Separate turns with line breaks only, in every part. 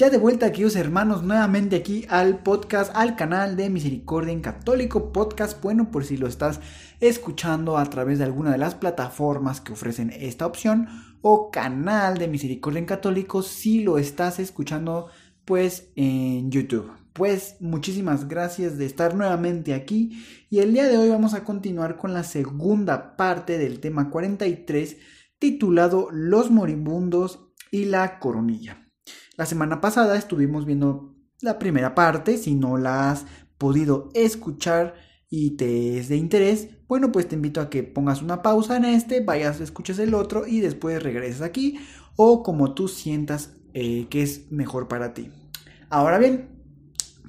Ya de vuelta, queridos hermanos, nuevamente aquí al podcast, al canal de Misericordia en Católico Podcast. Bueno, por si lo estás escuchando a través de alguna de las plataformas que ofrecen esta opción, o canal de Misericordia en Católico, si lo estás escuchando, pues en YouTube. Pues muchísimas gracias de estar nuevamente aquí y el día de hoy vamos a continuar con la segunda parte del tema 43 titulado Los moribundos y la coronilla. La semana pasada estuvimos viendo la primera parte, si no la has podido escuchar y te es de interés, bueno, pues te invito a que pongas una pausa en este, vayas, escuches el otro y después regreses aquí o como tú sientas eh, que es mejor para ti. Ahora bien,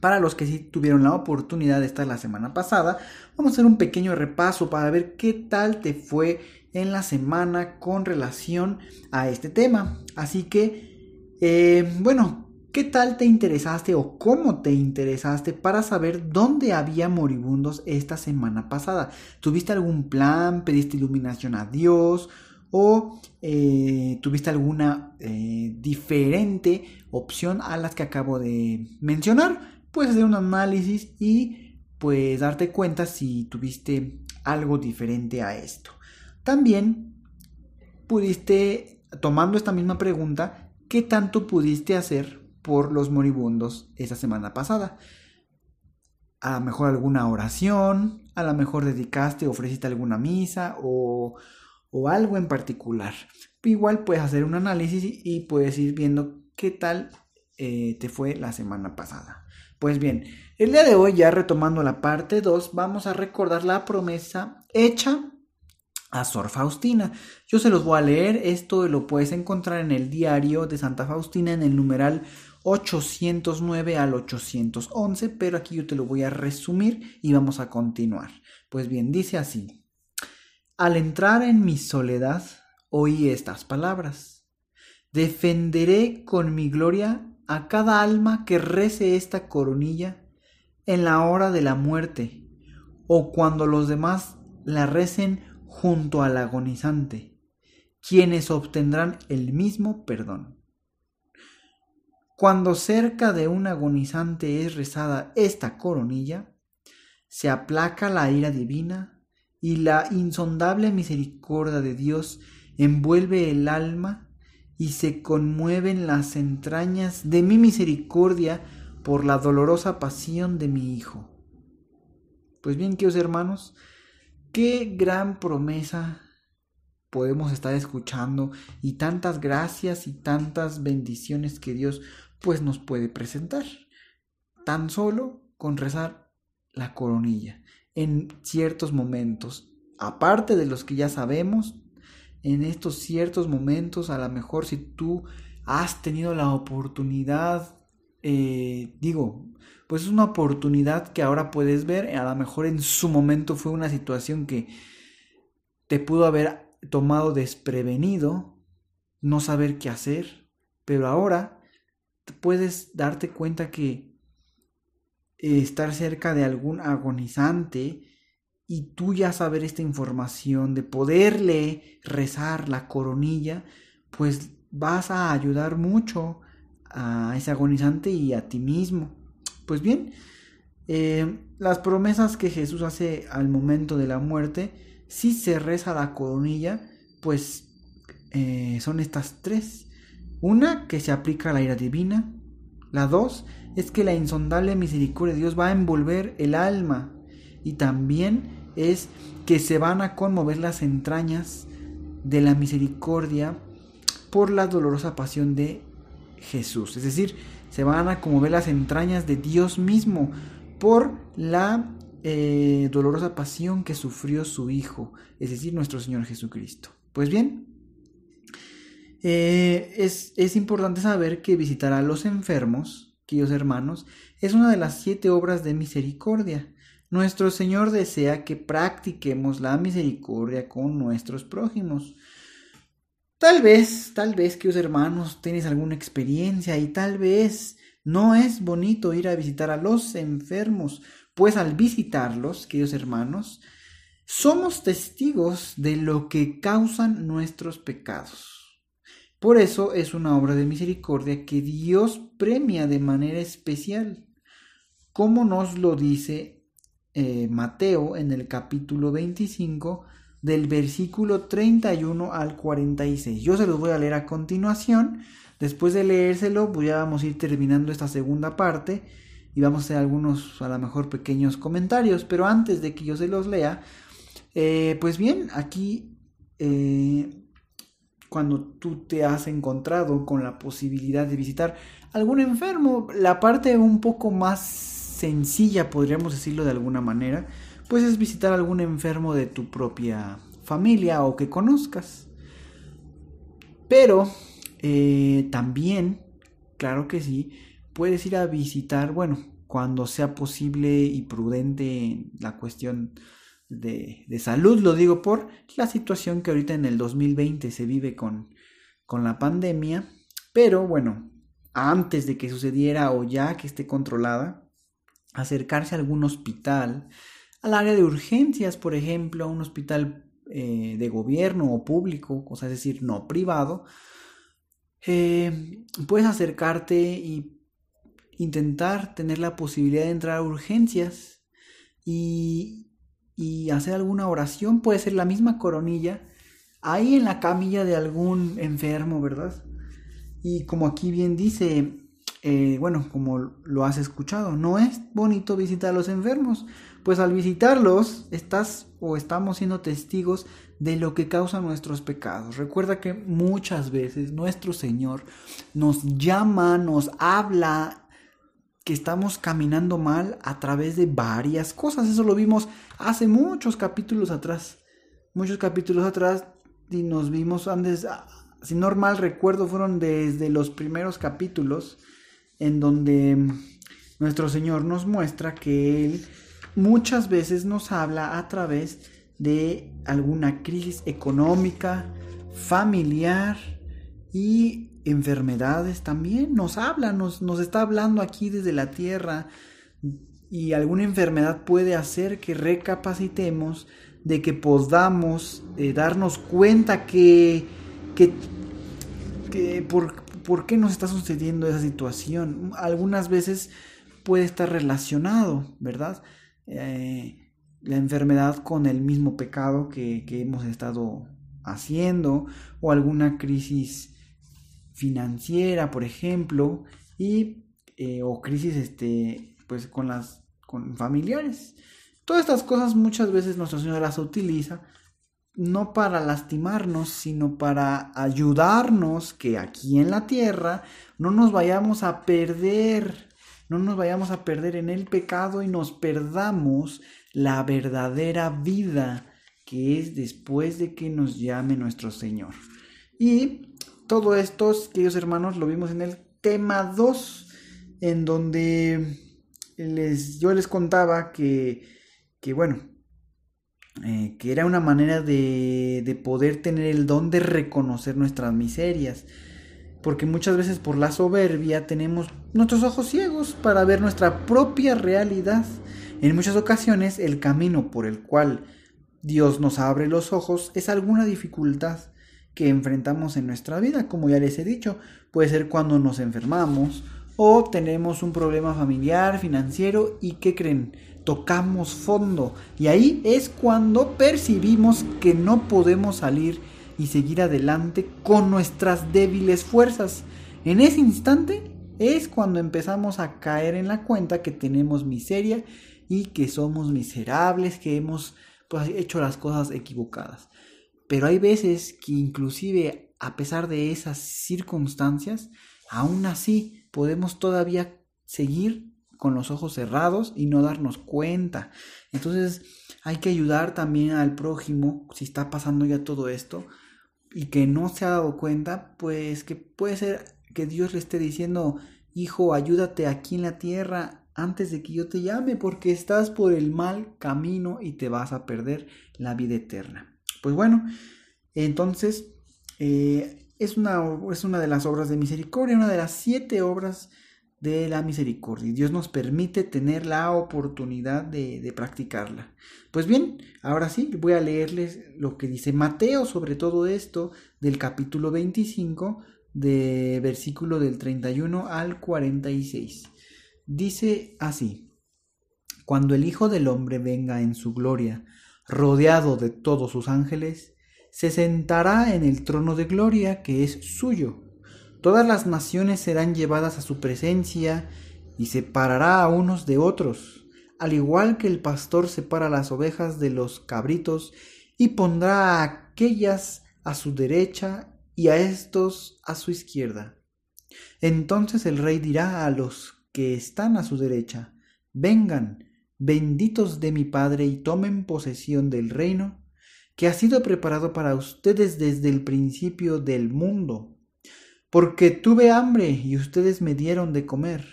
para los que sí tuvieron la oportunidad de estar la semana pasada, vamos a hacer un pequeño repaso para ver qué tal te fue en la semana con relación a este tema. Así que eh, bueno, ¿qué tal te interesaste o cómo te interesaste para saber dónde había moribundos esta semana pasada? ¿Tuviste algún plan? ¿Pediste iluminación a Dios? ¿O eh, tuviste alguna eh, diferente opción a las que acabo de mencionar? Puedes hacer un análisis y pues darte cuenta si tuviste algo diferente a esto. También pudiste, tomando esta misma pregunta, ¿qué tanto pudiste hacer por los moribundos esa semana pasada? A lo mejor alguna oración, a lo mejor dedicaste, ofreciste alguna misa o, algo en particular. Igual puedes hacer un análisis y puedes ir viendo qué tal eh, te fue la semana pasada. Pues bien, el día de hoy, ya retomando la parte 2, vamos a recordar la promesa hecha a Sor Faustina. Yo se los voy a leer, esto lo puedes encontrar en el diario de Santa Faustina en el numeral 809 al 811, pero aquí yo te lo voy a resumir y vamos a continuar. Pues bien, dice así, al entrar en mi soledad, oí estas palabras, defenderé con mi gloria a cada alma que rece esta coronilla en la hora de la muerte, o cuando los demás la recen junto al agonizante, quienes obtendrán el mismo perdón. Cuando cerca de un agonizante es rezada esta coronilla, se aplaca la ira divina y la insondable misericordia de Dios envuelve el alma y se conmueven las entrañas de mi misericordia por la dolorosa pasión de mi Hijo. Pues bien, queridos hermanos, Qué gran promesa podemos estar escuchando y tantas gracias y tantas bendiciones que Dios pues nos puede presentar. Tan solo con rezar la coronilla en ciertos momentos, aparte de los que ya sabemos, en estos ciertos momentos, a lo mejor si tú has tenido la oportunidad, eh, digo, pues es una oportunidad que ahora puedes ver. A lo mejor en su momento fue una situación que te pudo haber tomado desprevenido, no saber qué hacer, pero ahora puedes darte cuenta que estar cerca de algún agonizante y tú ya saber esta información, de poderle rezar la coronilla, pues vas a ayudar mucho a ese agonizante y a ti mismo. Pues bien, eh, las promesas que Jesús hace al momento de la muerte, si se reza la coronilla, pues eh, son estas tres. Una, que se aplica la ira divina. La dos, es que la insondable misericordia de Dios va a envolver el alma. Y también es que se van a conmover las entrañas de la misericordia por la dolorosa pasión de Jesús. Es decir, se van a conmover las entrañas de Dios mismo por la eh, dolorosa pasión que sufrió su Hijo, es decir, nuestro Señor Jesucristo. Pues bien, Eh, es, es importante saber que visitar a los enfermos, queridos hermanos, es una de las siete obras de misericordia. Nuestro Señor desea que practiquemos la misericordia con nuestros prójimos. Tal vez, tal vez, queridos hermanos, tienes alguna experiencia y tal vez no es bonito ir a visitar a los enfermos, pues al visitarlos, queridos hermanos, somos testigos de lo que causan nuestros pecados. Por eso es una obra de misericordia que Dios premia de manera especial, como nos lo dice eh, Mateo en el capítulo 25 del versículo 31 al 46. Yo se los voy a leer a continuación. Después de leérselo, pues ya vamos a ir terminando esta segunda parte y vamos a hacer algunos, a lo mejor, pequeños comentarios. Pero antes de que yo se los lea, eh, pues bien, aquí, eh, cuando tú te has encontrado con la posibilidad de visitar algún enfermo, la parte un poco más sencilla, podríamos decirlo de alguna manera, pues es visitar algún enfermo de tu propia familia o que conozcas. Pero eh, también, claro que sí, puedes ir a visitar, bueno, cuando sea posible y prudente la cuestión de, salud, lo digo por la situación que ahorita en el 2020 se vive con, con la pandemia, pero bueno, antes de que sucediera o ya que esté controlada, acercarse a algún hospital, al área de urgencias, por ejemplo, a un hospital eh, de gobierno o público, o sea, es decir, no privado, eh, puedes acercarte y intentar tener la posibilidad de entrar a urgencias y, y hacer alguna oración, puede ser la misma coronilla, ahí en la camilla de algún enfermo, ¿verdad? Y como aquí bien dice, eh, bueno, como lo has escuchado, no es bonito visitar a los enfermos, pues al visitarlos estás o estamos siendo testigos de lo que causa nuestros pecados. Recuerda que muchas veces nuestro Señor nos llama, nos habla que estamos caminando mal a través de varias cosas. Eso lo vimos hace muchos capítulos atrás. Muchos capítulos atrás y nos vimos antes, si normal recuerdo, fueron desde los primeros capítulos en donde nuestro Señor nos muestra que Él muchas veces nos habla a través de alguna crisis económica, familiar y enfermedades también. Nos habla, nos, nos está hablando aquí desde la tierra y alguna enfermedad puede hacer que recapacitemos de que podamos eh, darnos cuenta que, que, que por, por, qué nos está sucediendo esa situación. Algunas veces puede estar relacionado, ¿verdad? Eh, la enfermedad con el mismo pecado que, que hemos estado haciendo o alguna crisis financiera, por ejemplo, y eh, o crisis este pues con las con familiares. Todas estas cosas muchas veces Nuestra Señora las utiliza no para lastimarnos, sino para ayudarnos que aquí en la tierra no nos vayamos a perder, no nos vayamos a perder en el pecado y nos perdamos la verdadera vida que es después de que nos llame nuestro Señor. Y todo esto, queridos hermanos, lo vimos en el tema 2, en donde les, yo les contaba que, que bueno, eh, que era una manera de, de poder tener el don de reconocer nuestras miserias. Porque muchas veces por la soberbia tenemos nuestros ojos ciegos para ver nuestra propia realidad. En muchas ocasiones el camino por el cual Dios nos abre los ojos es alguna dificultad que enfrentamos en nuestra vida, como ya les he dicho, puede ser cuando nos enfermamos o tenemos un problema familiar, financiero y ¿qué creen? Tocamos fondo y ahí es cuando percibimos que no podemos salir y seguir adelante con nuestras débiles fuerzas. En ese instante es cuando empezamos a caer en la cuenta que tenemos miseria y que somos miserables, que hemos pues, hecho las cosas equivocadas. Pero hay veces que inclusive a pesar de esas circunstancias, aún así podemos todavía seguir con los ojos cerrados y no darnos cuenta. Entonces hay que ayudar también al prójimo si está pasando ya todo esto. Y que no se ha dado cuenta, pues que puede ser que Dios le esté diciendo, hijo, ayúdate aquí en la tierra antes de que yo te llame, porque estás por el mal camino y te vas a perder la vida eterna. Pues bueno, entonces eh, es, una, es una de las obras de misericordia, una de las siete obras de la misericordia. Dios nos permite tener la oportunidad de, practicarla. Pues bien, ahora sí, voy a leerles lo que dice Mateo sobre todo esto del capítulo 25, de versículo del 31 al 46. Dice así, cuando el Hijo del Hombre venga en su gloria, rodeado de todos sus ángeles, se sentará en el trono de gloria que es suyo Todas las naciones serán llevadas a su presencia y separará a unos de otros, al igual que el pastor separa las ovejas de los cabritos y pondrá a aquellas a su derecha y a estos a su izquierda. Entonces el rey dirá a los que están a su derecha, vengan, benditos de mi Padre, y tomen posesión del reino que ha sido preparado para ustedes desde el principio del mundo porque tuve hambre y ustedes me dieron de comer,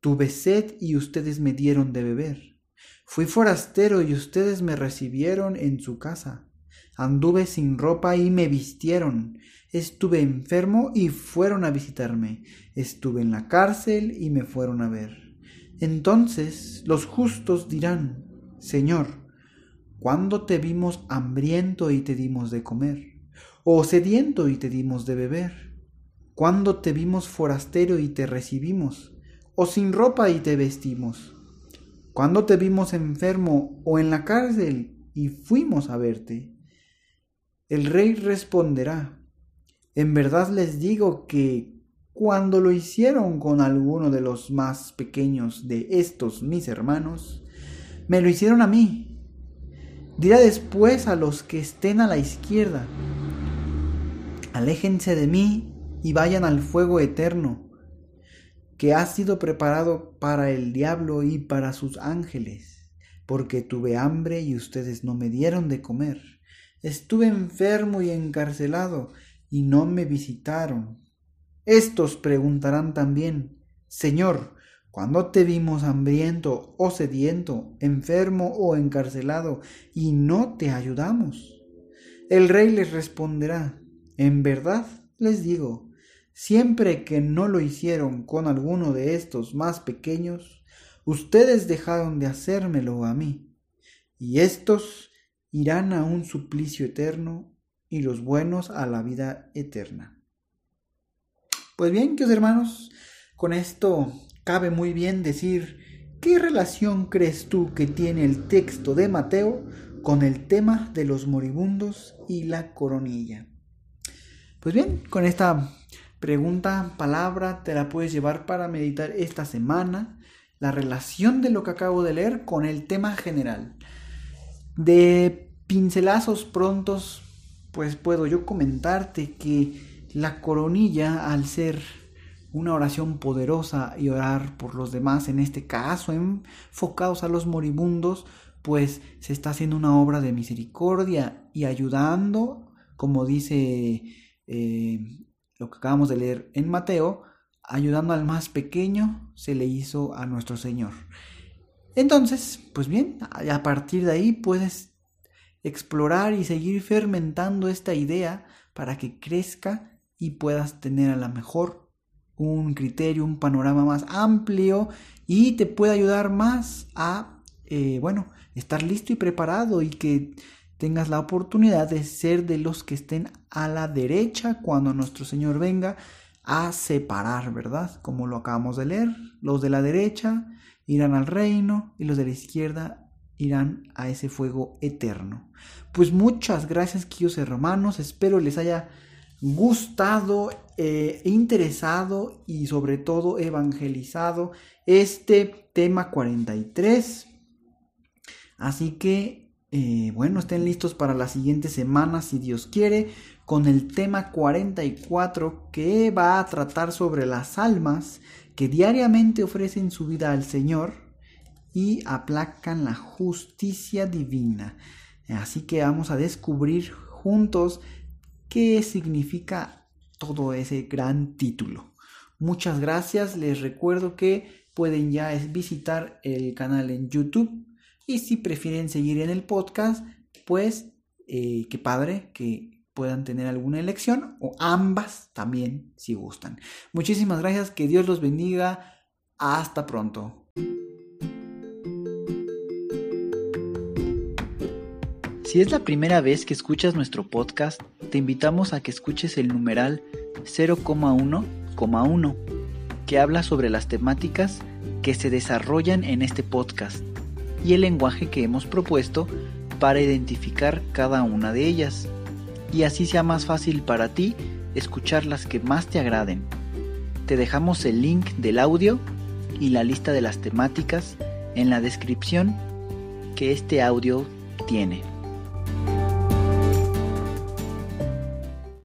tuve sed y ustedes me dieron de beber. Fui forastero y ustedes me recibieron en su casa. Anduve sin ropa y me vistieron. Estuve enfermo y fueron a visitarme. Estuve en la cárcel y me fueron a ver. Entonces los justos dirán, Señor, ¿cuándo te vimos hambriento y te dimos de comer? ¿O sediento y te dimos de beber? Cuando te vimos forastero y te recibimos, o sin ropa y te vestimos? cuando te vimos enfermo o en la cárcel y fuimos a verte? El rey responderá, en verdad les digo que cuando lo hicieron con alguno de los más pequeños de estos mis hermanos, me lo hicieron a mí. Dirá después a los que estén a la izquierda, aléjense de mí y vayan al fuego eterno, que ha sido preparado para el diablo y para sus ángeles, porque tuve hambre y ustedes no me dieron de comer, estuve enfermo y encarcelado y no me visitaron. Estos preguntarán también, Señor, ¿cuándo te vimos hambriento o sediento, enfermo o encarcelado, y no te ayudamos? El rey les responderá, en verdad les digo, Siempre que no lo hicieron con alguno de estos más pequeños, ustedes dejaron de hacérmelo a mí, y estos irán a un suplicio eterno y los buenos a la vida eterna. Pues bien, queridos hermanos, con esto cabe muy bien decir qué relación crees tú que tiene el texto de Mateo con el tema de los moribundos y la coronilla. Pues bien, con esta pregunta, palabra, te la puedes llevar para meditar esta semana, la relación de lo que acabo de leer con el tema general. De pincelazos prontos, pues puedo yo comentarte que la coronilla, al ser una oración poderosa y orar por los demás, en este caso enfocados a los moribundos, pues se está haciendo una obra de misericordia y ayudando, como dice eh, lo que acabamos de leer en Mateo, ayudando al más pequeño, se le hizo a nuestro Señor. Entonces, pues bien, a partir de ahí puedes explorar y seguir fermentando esta idea para que crezca y puedas tener a lo mejor un criterio, un panorama más amplio y te pueda ayudar más a, eh, bueno, estar listo y preparado y que tengas la oportunidad de ser de los que estén a la derecha cuando nuestro Señor venga a separar, ¿verdad? Como lo acabamos de leer, los de la derecha irán al reino y los de la izquierda irán a ese fuego eterno. Pues muchas gracias, queridos hermanos, espero les haya gustado, eh, interesado y sobre todo evangelizado este tema 43. Así que eh, bueno, estén listos para la siguiente semana, si Dios quiere, con el tema 44 que va a tratar sobre las almas que diariamente ofrecen su vida al Señor y aplacan la justicia divina. Así que vamos a descubrir juntos qué significa todo ese gran título. Muchas gracias, les recuerdo que pueden ya visitar el canal en YouTube y si prefieren seguir en el podcast, pues eh, qué padre que puedan tener alguna elección o ambas también si gustan. Muchísimas gracias, que Dios los bendiga, hasta pronto. Si es la primera vez que escuchas nuestro podcast, te invitamos a que escuches el numeral 0,1,1, que habla sobre las temáticas que se desarrollan en este podcast y el lenguaje que hemos propuesto para identificar cada una de ellas, y así sea más fácil para ti escuchar las que más te agraden. Te dejamos el link del audio y la lista de las temáticas en la descripción que este audio tiene.